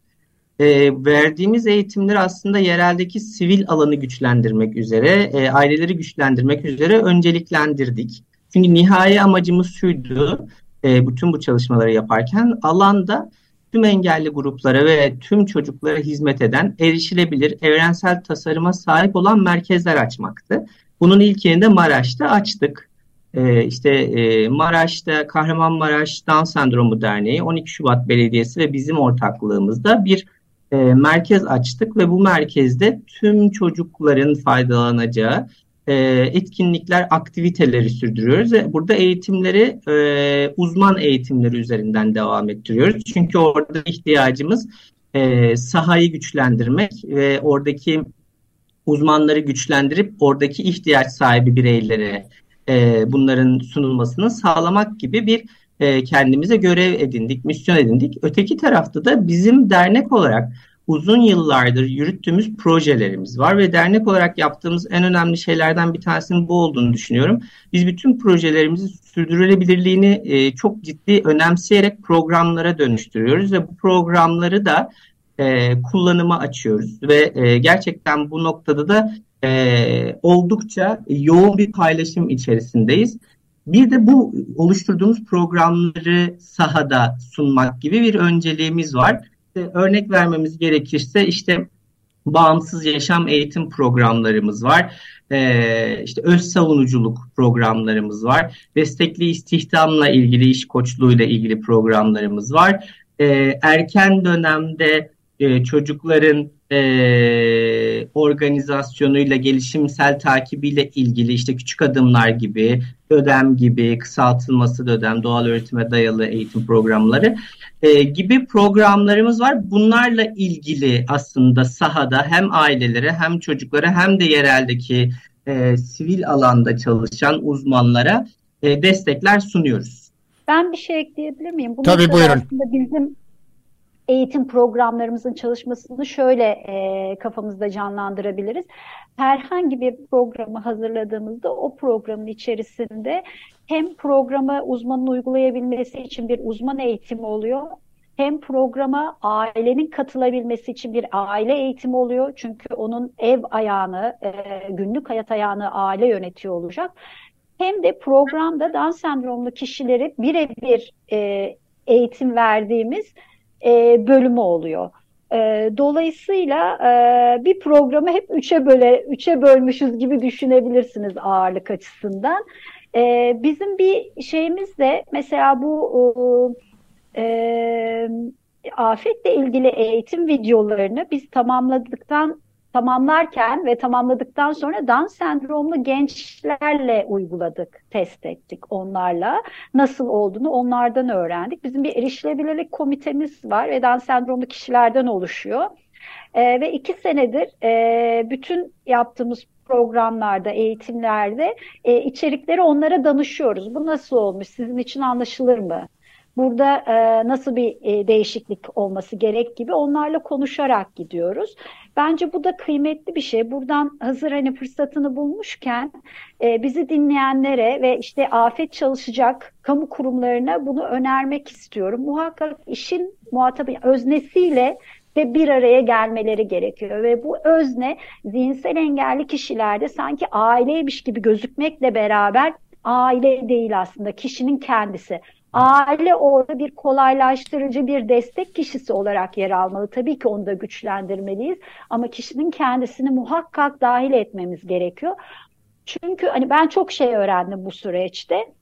e, verdiğimiz eğitimler aslında yereldeki sivil alanı güçlendirmek üzere, e, aileleri güçlendirmek üzere önceliklendirdik. Çünkü nihai amacımız şuydu, e, bütün bu çalışmaları yaparken alanda tüm engelli gruplara ve tüm çocuklara hizmet eden, erişilebilir, evrensel tasarıma sahip olan merkezler açmaktı. Bunun ilkini de Maraş'ta açtık. Ee, işte e, Maraş'ta Kahramanmaraş Down Sendromu Derneği, 12 Şubat Belediyesi ve bizim ortaklığımızda bir e, merkez açtık ve bu merkezde tüm çocukların faydalanacağı e, etkinlikler, aktiviteleri sürdürüyoruz ve burada eğitimleri e, uzman eğitimleri üzerinden devam ettiriyoruz. Çünkü orada ihtiyacımız e, sahayı güçlendirmek ve oradaki uzmanları güçlendirip oradaki ihtiyaç sahibi bireylere e, bunların sunulmasını sağlamak gibi bir e, kendimize görev edindik, misyon edindik. Öteki tarafta da bizim dernek olarak uzun yıllardır yürüttüğümüz projelerimiz var ve dernek olarak yaptığımız en önemli şeylerden bir tanesinin bu olduğunu düşünüyorum. Biz bütün projelerimizi sürdürülebilirliğini e, çok ciddi önemseyerek programlara dönüştürüyoruz ve bu programları da e, kullanıma açıyoruz ve gerçekten bu noktada da oldukça yoğun bir paylaşım içerisindeyiz. Bir de bu oluşturduğumuz programları sahada sunmak gibi bir önceliğimiz var. İşte örnek vermemiz gerekirse işte bağımsız yaşam eğitim programlarımız var. Ee, işte öz savunuculuk programlarımız var. Destekli istihdamla ilgili, iş koçluğuyla ilgili programlarımız var. Ee, erken dönemde e, çocukların e, organizasyonuyla, gelişimsel takibiyle ilgili işte küçük adımlar gibi, ödem gibi, kısaltılması ödem, doğal öğretime dayalı eğitim programları e, gibi programlarımız var. Bunlarla ilgili aslında sahada hem ailelere hem çocuklara hem de yereldeki e, sivil alanda çalışan uzmanlara e, destekler sunuyoruz. Ben bir şey ekleyebilir miyim? Bu Tabii buyurun. Aslında bizim eğitim programlarımızın çalışmasını şöyle e, kafamızda canlandırabiliriz. Herhangi bir programı hazırladığımızda o programın içerisinde hem programı uzmanın uygulayabilmesi için bir uzman eğitimi oluyor hem programa ailenin katılabilmesi için bir aile eğitimi oluyor. Çünkü onun ev ayağını, e, günlük hayat ayağını aile yönetiyor olacak. Hem de programda Down sendromlu kişileri birebir e, eğitim verdiğimiz e, bölümü oluyor. E, dolayısıyla e, bir programı hep üçe böyle üçe bölmüşüz gibi düşünebilirsiniz ağırlık açısından. E, bizim bir şeyimiz de mesela bu e, afetle ilgili eğitim videolarını biz tamamladıktan tamamlarken ve tamamladıktan sonra Down sendromlu gençlerle uyguladık, test ettik onlarla. Nasıl olduğunu onlardan öğrendik. Bizim bir erişilebilirlik komitemiz var ve Down sendromlu kişilerden oluşuyor. E, ve iki senedir e, bütün yaptığımız programlarda, eğitimlerde e, içerikleri onlara danışıyoruz. Bu nasıl olmuş, sizin için anlaşılır mı? Burada e, nasıl bir e, değişiklik olması gerek gibi onlarla konuşarak gidiyoruz. Bence bu da kıymetli bir şey. Buradan hazır hani fırsatını bulmuşken e, bizi dinleyenlere ve işte afet çalışacak kamu kurumlarına bunu önermek istiyorum. Muhakkak işin muhatabı öznesiyle de bir araya gelmeleri gerekiyor ve bu özne zihinsel engelli kişilerde sanki aileymiş gibi gözükmekle beraber aile değil aslında kişinin kendisi. Aile orada bir kolaylaştırıcı bir destek kişisi olarak yer almalı. Tabii ki onu da güçlendirmeliyiz ama kişinin kendisini muhakkak dahil etmemiz gerekiyor. Çünkü hani ben çok şey öğrendim bu süreçte.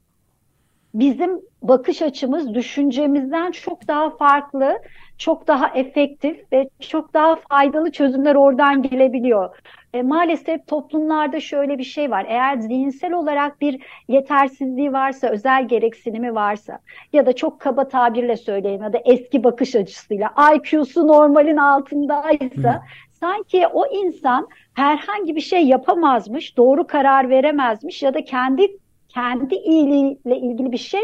Bizim bakış açımız düşüncemizden çok daha farklı, çok daha efektif ve çok daha faydalı çözümler oradan gelebiliyor. E, maalesef toplumlarda şöyle bir şey var. Eğer zihinsel olarak bir yetersizliği varsa, özel gereksinimi varsa ya da çok kaba tabirle söyleyeyim ya da eski bakış açısıyla IQ'su normalin altındaysa Hı. sanki o insan herhangi bir şey yapamazmış, doğru karar veremezmiş ya da kendi kendi iyiliğiyle ilgili bir şey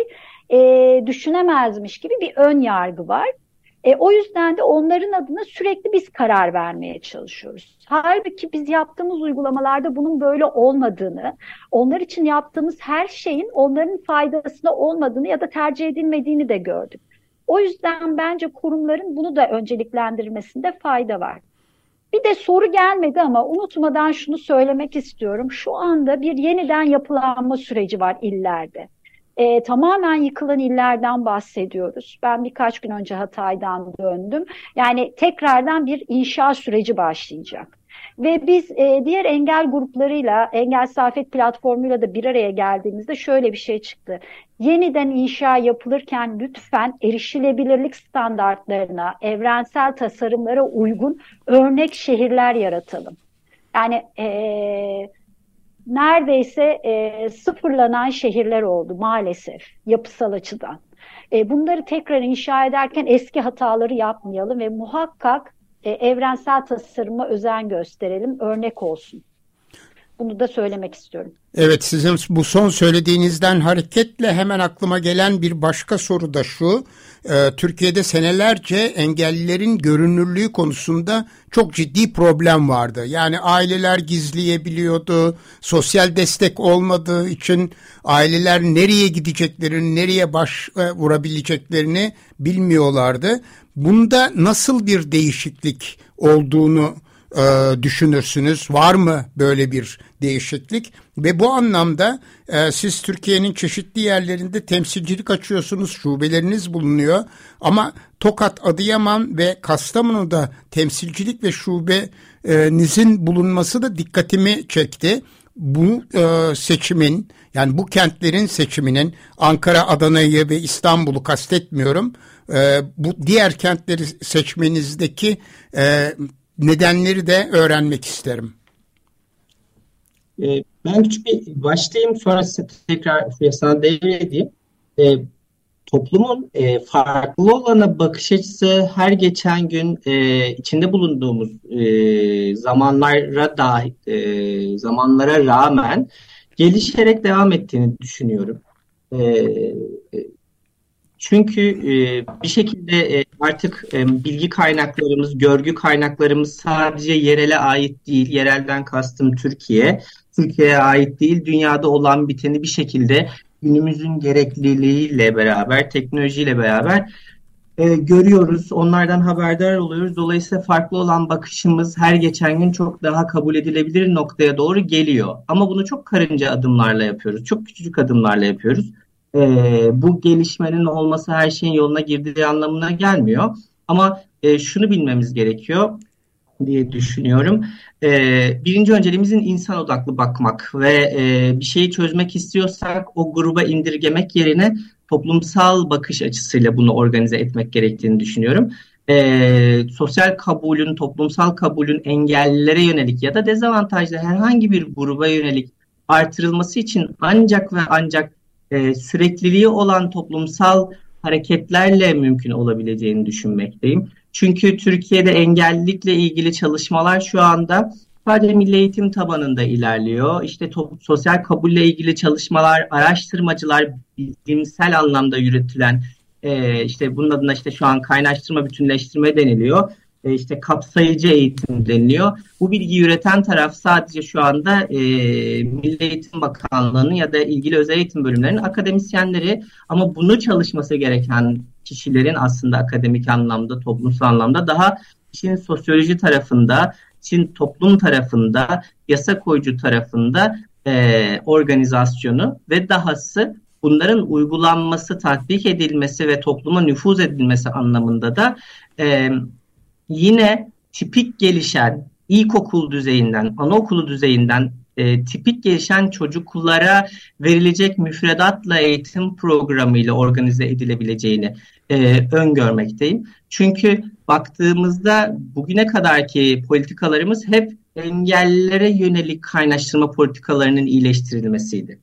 e, düşünemezmiş gibi bir ön yargı var. E, o yüzden de onların adına sürekli biz karar vermeye çalışıyoruz. Halbuki biz yaptığımız uygulamalarda bunun böyle olmadığını, onlar için yaptığımız her şeyin onların faydasına olmadığını ya da tercih edilmediğini de gördük. O yüzden bence kurumların bunu da önceliklendirmesinde fayda var. Bir de soru gelmedi ama unutmadan şunu söylemek istiyorum. Şu anda bir yeniden yapılanma süreci var illerde e, tamamen yıkılan illerden bahsediyoruz. Ben birkaç gün önce Hatay'dan döndüm. Yani tekrardan bir inşa süreci başlayacak. Ve biz e, diğer engel gruplarıyla, engel safet platformuyla da bir araya geldiğimizde şöyle bir şey çıktı. Yeniden inşa yapılırken lütfen erişilebilirlik standartlarına, evrensel tasarımlara uygun örnek şehirler yaratalım. Yani e, neredeyse e, sıfırlanan şehirler oldu maalesef yapısal açıdan. E, bunları tekrar inşa ederken eski hataları yapmayalım ve muhakkak e, evrensel tasarıma özen gösterelim, örnek olsun. Bunu da söylemek istiyorum. Evet sizin bu son söylediğinizden hareketle hemen aklıma gelen bir başka soru da şu. Ee, Türkiye'de senelerce engellilerin görünürlüğü konusunda çok ciddi problem vardı. Yani aileler gizleyebiliyordu, sosyal destek olmadığı için aileler nereye gideceklerini, nereye baş e, vurabileceklerini bilmiyorlardı. Bunda nasıl bir değişiklik olduğunu e, düşünürsünüz? Var mı böyle bir değişiklik? Ve bu anlamda e, siz Türkiye'nin çeşitli yerlerinde temsilcilik açıyorsunuz, şubeleriniz bulunuyor. Ama Tokat, Adıyaman ve Kastamonu'da temsilcilik ve şubenizin bulunması da dikkatimi çekti. Bu e, seçimin yani bu kentlerin seçiminin Ankara, Adana'yı ve İstanbul'u kastetmiyorum. E, bu diğer kentleri seçmenizdeki e, nedenleri de öğrenmek isterim. Ee, ben küçük bir başlayayım sonra tekrar sana devredeyim. E, toplumun e, farklı olana bakış açısı her geçen gün e, içinde bulunduğumuz e, zamanlara da e, zamanlara rağmen gelişerek devam ettiğini düşünüyorum. E, çünkü e, bir şekilde e, artık e, bilgi kaynaklarımız, görgü kaynaklarımız sadece yerele ait değil. Yerelden kastım Türkiye. Türkiye'ye ait değil. Dünyada olan biteni bir şekilde günümüzün gerekliliğiyle beraber, teknolojiyle beraber e, görüyoruz. Onlardan haberdar oluyoruz. Dolayısıyla farklı olan bakışımız her geçen gün çok daha kabul edilebilir noktaya doğru geliyor. Ama bunu çok karınca adımlarla yapıyoruz. Çok küçücük adımlarla yapıyoruz e, bu gelişmenin olması her şeyin yoluna girdiği anlamına gelmiyor. Ama e, şunu bilmemiz gerekiyor diye düşünüyorum. E, birinci önceliğimizin insan odaklı bakmak ve e, bir şeyi çözmek istiyorsak o gruba indirgemek yerine toplumsal bakış açısıyla bunu organize etmek gerektiğini düşünüyorum. E, sosyal kabulün, toplumsal kabulün engellilere yönelik ya da dezavantajlı herhangi bir gruba yönelik artırılması için ancak ve ancak e, sürekliliği olan toplumsal hareketlerle mümkün olabileceğini düşünmekteyim. Çünkü Türkiye'de engellilikle ilgili çalışmalar şu anda sadece milli eğitim tabanında ilerliyor. İşte top, sosyal kabulle ilgili çalışmalar, araştırmacılar bilimsel anlamda yürütülen e, işte bunun adına işte şu an kaynaştırma, bütünleştirme deniliyor e, işte kapsayıcı eğitim deniliyor. Bu bilgiyi üreten taraf sadece şu anda e, Milli Eğitim Bakanlığı'nın ya da ilgili özel eğitim bölümlerinin akademisyenleri ama bunu çalışması gereken kişilerin aslında akademik anlamda, toplumsal anlamda daha işin sosyoloji tarafında, işin toplum tarafında, yasa koyucu tarafında e, organizasyonu ve dahası bunların uygulanması, tatbik edilmesi ve topluma nüfuz edilmesi anlamında da e, yine tipik gelişen ilkokul düzeyinden, anaokulu düzeyinden e, tipik gelişen çocuklara verilecek müfredatla eğitim programıyla organize edilebileceğini e, öngörmekteyim. Çünkü baktığımızda bugüne kadarki politikalarımız hep engellilere yönelik kaynaştırma politikalarının iyileştirilmesiydi.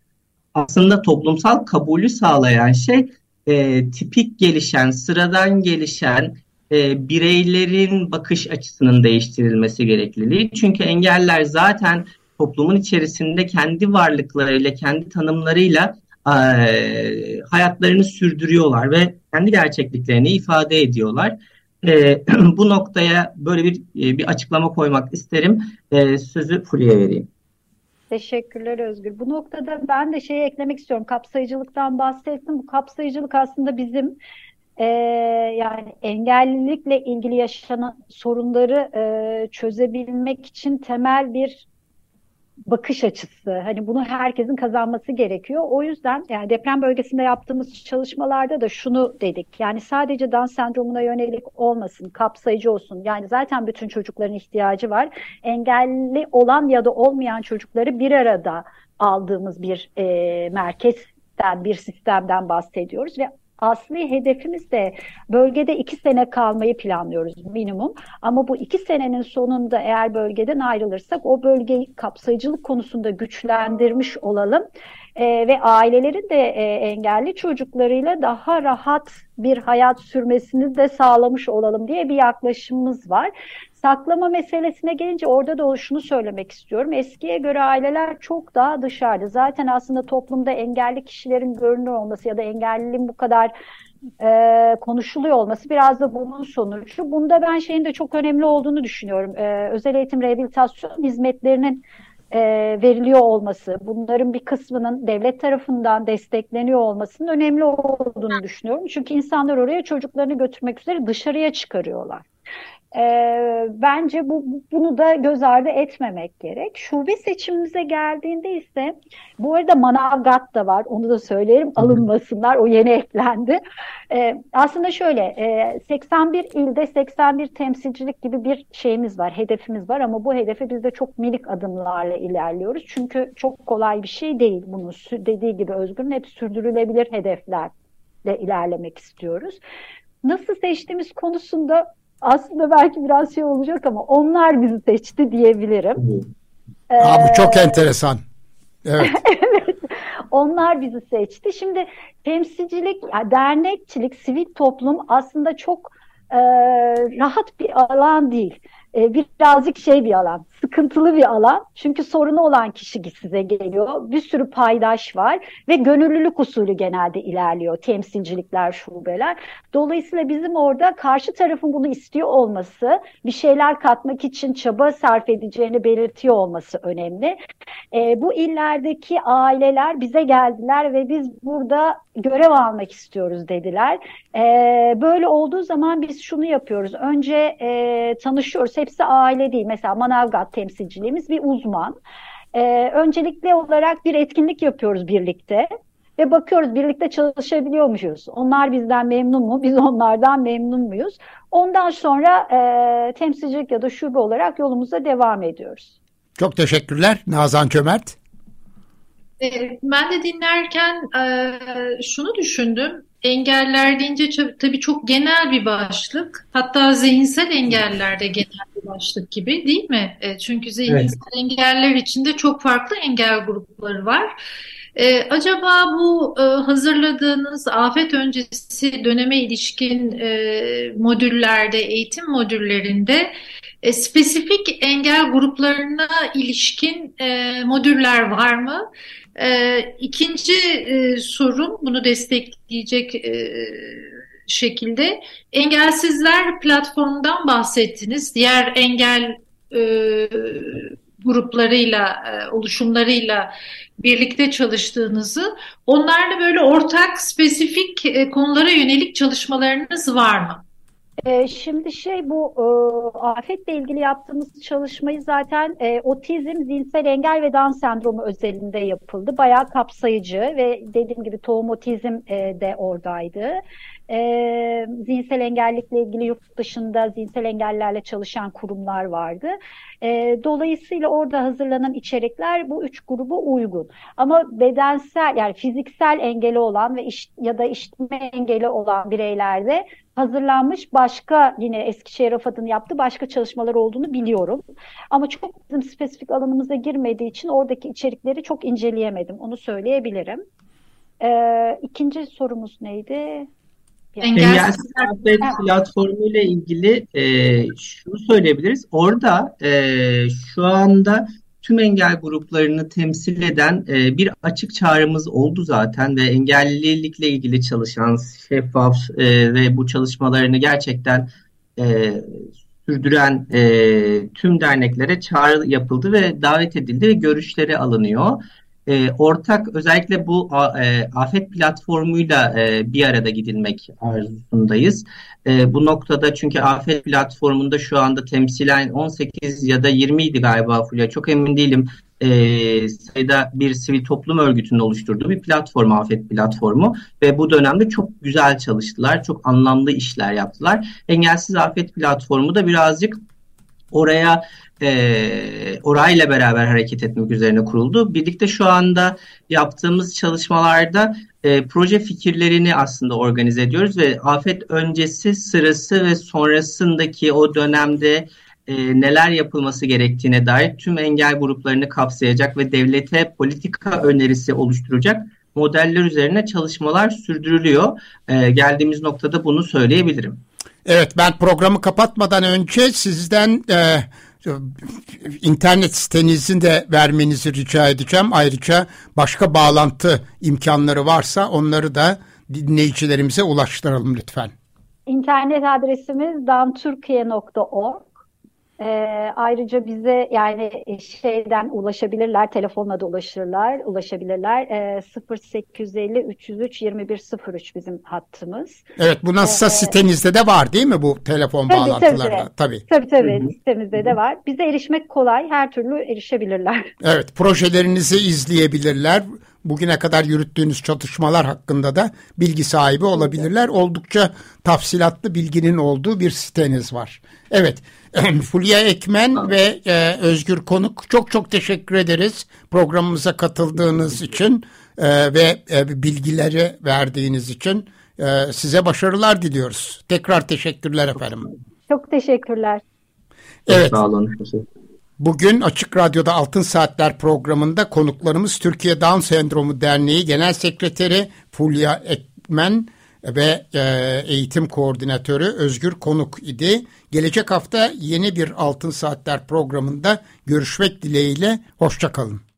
Aslında toplumsal kabulü sağlayan şey e, tipik gelişen, sıradan gelişen e, bireylerin bakış açısının değiştirilmesi gerekliliği. Çünkü engeller zaten toplumun içerisinde kendi varlıklarıyla, kendi tanımlarıyla e, hayatlarını sürdürüyorlar ve kendi gerçekliklerini ifade ediyorlar. E, bu noktaya böyle bir e, bir açıklama koymak isterim. E, sözü Fulya'ya vereyim. Teşekkürler Özgür. Bu noktada ben de şeyi eklemek istiyorum. Kapsayıcılıktan bahsettim. Bu kapsayıcılık aslında bizim e, yani engellilikle ilgili yaşanan sorunları e, çözebilmek için temel bir bakış açısı. Hani bunu herkesin kazanması gerekiyor. O yüzden yani deprem bölgesinde yaptığımız çalışmalarda da şunu dedik. Yani sadece Down sendromuna yönelik olmasın, kapsayıcı olsun. Yani zaten bütün çocukların ihtiyacı var. Engelli olan ya da olmayan çocukları bir arada aldığımız bir e, merkezden, bir sistemden bahsediyoruz ve asli hedefimiz de bölgede iki sene kalmayı planlıyoruz minimum. Ama bu iki senenin sonunda eğer bölgeden ayrılırsak o bölgeyi kapsayıcılık konusunda güçlendirmiş olalım. E, ve ailelerin de e, engelli çocuklarıyla daha rahat bir hayat sürmesini de sağlamış olalım diye bir yaklaşımımız var. Saklama meselesine gelince orada da şunu söylemek istiyorum. Eskiye göre aileler çok daha dışarıda. Zaten aslında toplumda engelli kişilerin görünür olması ya da engelliliğin bu kadar e, konuşuluyor olması biraz da bunun sonucu. Bunda ben şeyin de çok önemli olduğunu düşünüyorum. E, özel eğitim rehabilitasyon hizmetlerinin e, veriliyor olması, bunların bir kısmının devlet tarafından destekleniyor olmasının önemli olduğunu düşünüyorum. Çünkü insanlar oraya çocuklarını götürmek üzere dışarıya çıkarıyorlar. E, bence bu bunu da göz ardı etmemek gerek. Şube seçimimize geldiğinde ise bu arada Manavgat da var. Onu da söylerim. Alınmasınlar. O yeni eklendi. E, aslında şöyle e, 81 ilde 81 temsilcilik gibi bir şeyimiz var. Hedefimiz var ama bu hedefe biz de çok minik adımlarla ilerliyoruz. Çünkü çok kolay bir şey değil bunu. Dediği gibi Özgür'ün hep sürdürülebilir hedeflerle ilerlemek istiyoruz. Nasıl seçtiğimiz konusunda aslında belki biraz şey olacak ama onlar bizi seçti diyebilirim. Ee, Aa, bu çok enteresan. Evet. evet. Onlar bizi seçti. Şimdi temsilcilik, yani dernekçilik, sivil toplum aslında çok e, rahat bir alan değil e, birazcık şey bir alan, sıkıntılı bir alan. Çünkü sorunu olan kişi size geliyor. Bir sürü paydaş var ve gönüllülük usulü genelde ilerliyor. Temsilcilikler, şubeler. Dolayısıyla bizim orada karşı tarafın bunu istiyor olması, bir şeyler katmak için çaba sarf edeceğini belirtiyor olması önemli. E, bu illerdeki aileler bize geldiler ve biz burada görev almak istiyoruz dediler. E, böyle olduğu zaman biz şunu yapıyoruz. Önce e, tanışıyoruz hepsi aile değil. Mesela Manavgat temsilciliğimiz bir uzman. Ee, öncelikli olarak bir etkinlik yapıyoruz birlikte ve bakıyoruz birlikte çalışabiliyor muyuz? Onlar bizden memnun mu? Biz onlardan memnun muyuz? Ondan sonra e, temsilcilik ya da şube olarak yolumuza devam ediyoruz. Çok teşekkürler Nazan Cömert. Ee, ben de dinlerken e, şunu düşündüm. Engeller deyince tabii çok genel bir başlık. Hatta zihinsel engeller de genel bir başlık gibi değil mi? E, çünkü zihinsel evet. engeller içinde çok farklı engel grupları var. Ee, acaba bu e, hazırladığınız afet öncesi döneme ilişkin e, modüllerde, eğitim modüllerinde e, spesifik engel gruplarına ilişkin e, modüller var mı? E, ikinci e, sorum bunu destekleyecek e, şekilde engelsizler platformundan bahsettiniz. Diğer engel e, gruplarıyla, e, oluşumlarıyla birlikte çalıştığınızı, onlarla böyle ortak, spesifik e, konulara yönelik çalışmalarınız var mı? E, şimdi şey bu e, afetle ilgili yaptığımız çalışmayı zaten e, otizm, zihinsel engel ve Down sendromu özelinde yapıldı. Bayağı kapsayıcı ve dediğim gibi tohum otizm e, de oradaydı. E, zihinsel engellikle ilgili yurt dışında zihinsel engellerle çalışan kurumlar vardı. E, dolayısıyla orada hazırlanan içerikler bu üç grubu uygun. Ama bedensel yani fiziksel engeli olan ve iş, ya da işitme engeli olan bireylerde hazırlanmış başka yine Eskişehir AFAD'ın yaptığı başka çalışmalar olduğunu biliyorum. Ama çok bizim spesifik alanımıza girmediği için oradaki içerikleri çok inceleyemedim. Onu söyleyebilirim. Ee, ikinci sorumuz neydi? Engelsiz Afet platformu ile ilgili e, şunu söyleyebiliriz. Orada e, şu anda tüm engel gruplarını temsil eden e, bir açık çağrımız oldu zaten ve engellilikle ilgili çalışan şeffaf e, ve bu çalışmalarını gerçekten e, sürdüren e, tüm derneklere çağrı yapıldı ve davet edildi ve görüşleri alınıyor e, ortak özellikle bu e, afet platformuyla e, bir arada gidilmek arzusundayız. E, bu noktada çünkü afet platformunda şu anda temsilen 18 ya da 20 idi galiba Fulya çok emin değilim. E, sayıda bir sivil toplum örgütünün oluşturduğu bir platform afet platformu ve bu dönemde çok güzel çalıştılar çok anlamlı işler yaptılar engelsiz afet platformu da birazcık oraya e, orayla beraber hareket etmek üzerine kuruldu. Birlikte şu anda yaptığımız çalışmalarda e, proje fikirlerini aslında organize ediyoruz ve afet öncesi, sırası ve sonrasındaki o dönemde e, neler yapılması gerektiğine dair tüm engel gruplarını kapsayacak ve devlete politika önerisi oluşturacak modeller üzerine çalışmalar sürdürülüyor. E, geldiğimiz noktada bunu söyleyebilirim. Evet ben programı kapatmadan önce sizden e, internet sitenizin de vermenizi rica edeceğim. Ayrıca başka bağlantı imkanları varsa onları da dinleyicilerimize ulaştıralım lütfen. İnternet adresimiz damturkiye.org e, ayrıca bize yani şeyden ulaşabilirler, telefonla da ulaşırlar, ulaşabilirler. E, 0850 303 2103 bizim hattımız. Evet, bu nasılsa ee, sitenizde de var değil mi bu telefon tabii, bağlantıları? Tabii, tabii. Tabii tabii, Hı-hı. sitemizde de var. Bize erişmek kolay, her türlü erişebilirler. Evet, projelerinizi izleyebilirler. Bugüne kadar yürüttüğünüz çalışmalar hakkında da bilgi sahibi olabilirler. Oldukça tafsilatlı bilginin olduğu bir siteniz var. Evet, Fulya Ekmen ve e, Özgür Konuk çok çok teşekkür ederiz programımıza katıldığınız için e, ve e, bilgileri verdiğiniz için e, size başarılar diliyoruz. Tekrar teşekkürler efendim. Çok teşekkürler. Evet. Sağ olun. Bugün Açık Radyo'da Altın Saatler programında konuklarımız Türkiye Down Sendromu Derneği Genel Sekreteri Fulya Ekmen ve e, eğitim koordinatörü Özgür Konuk idi. Gelecek hafta yeni bir Altın Saatler programında görüşmek dileğiyle. Hoşçakalın.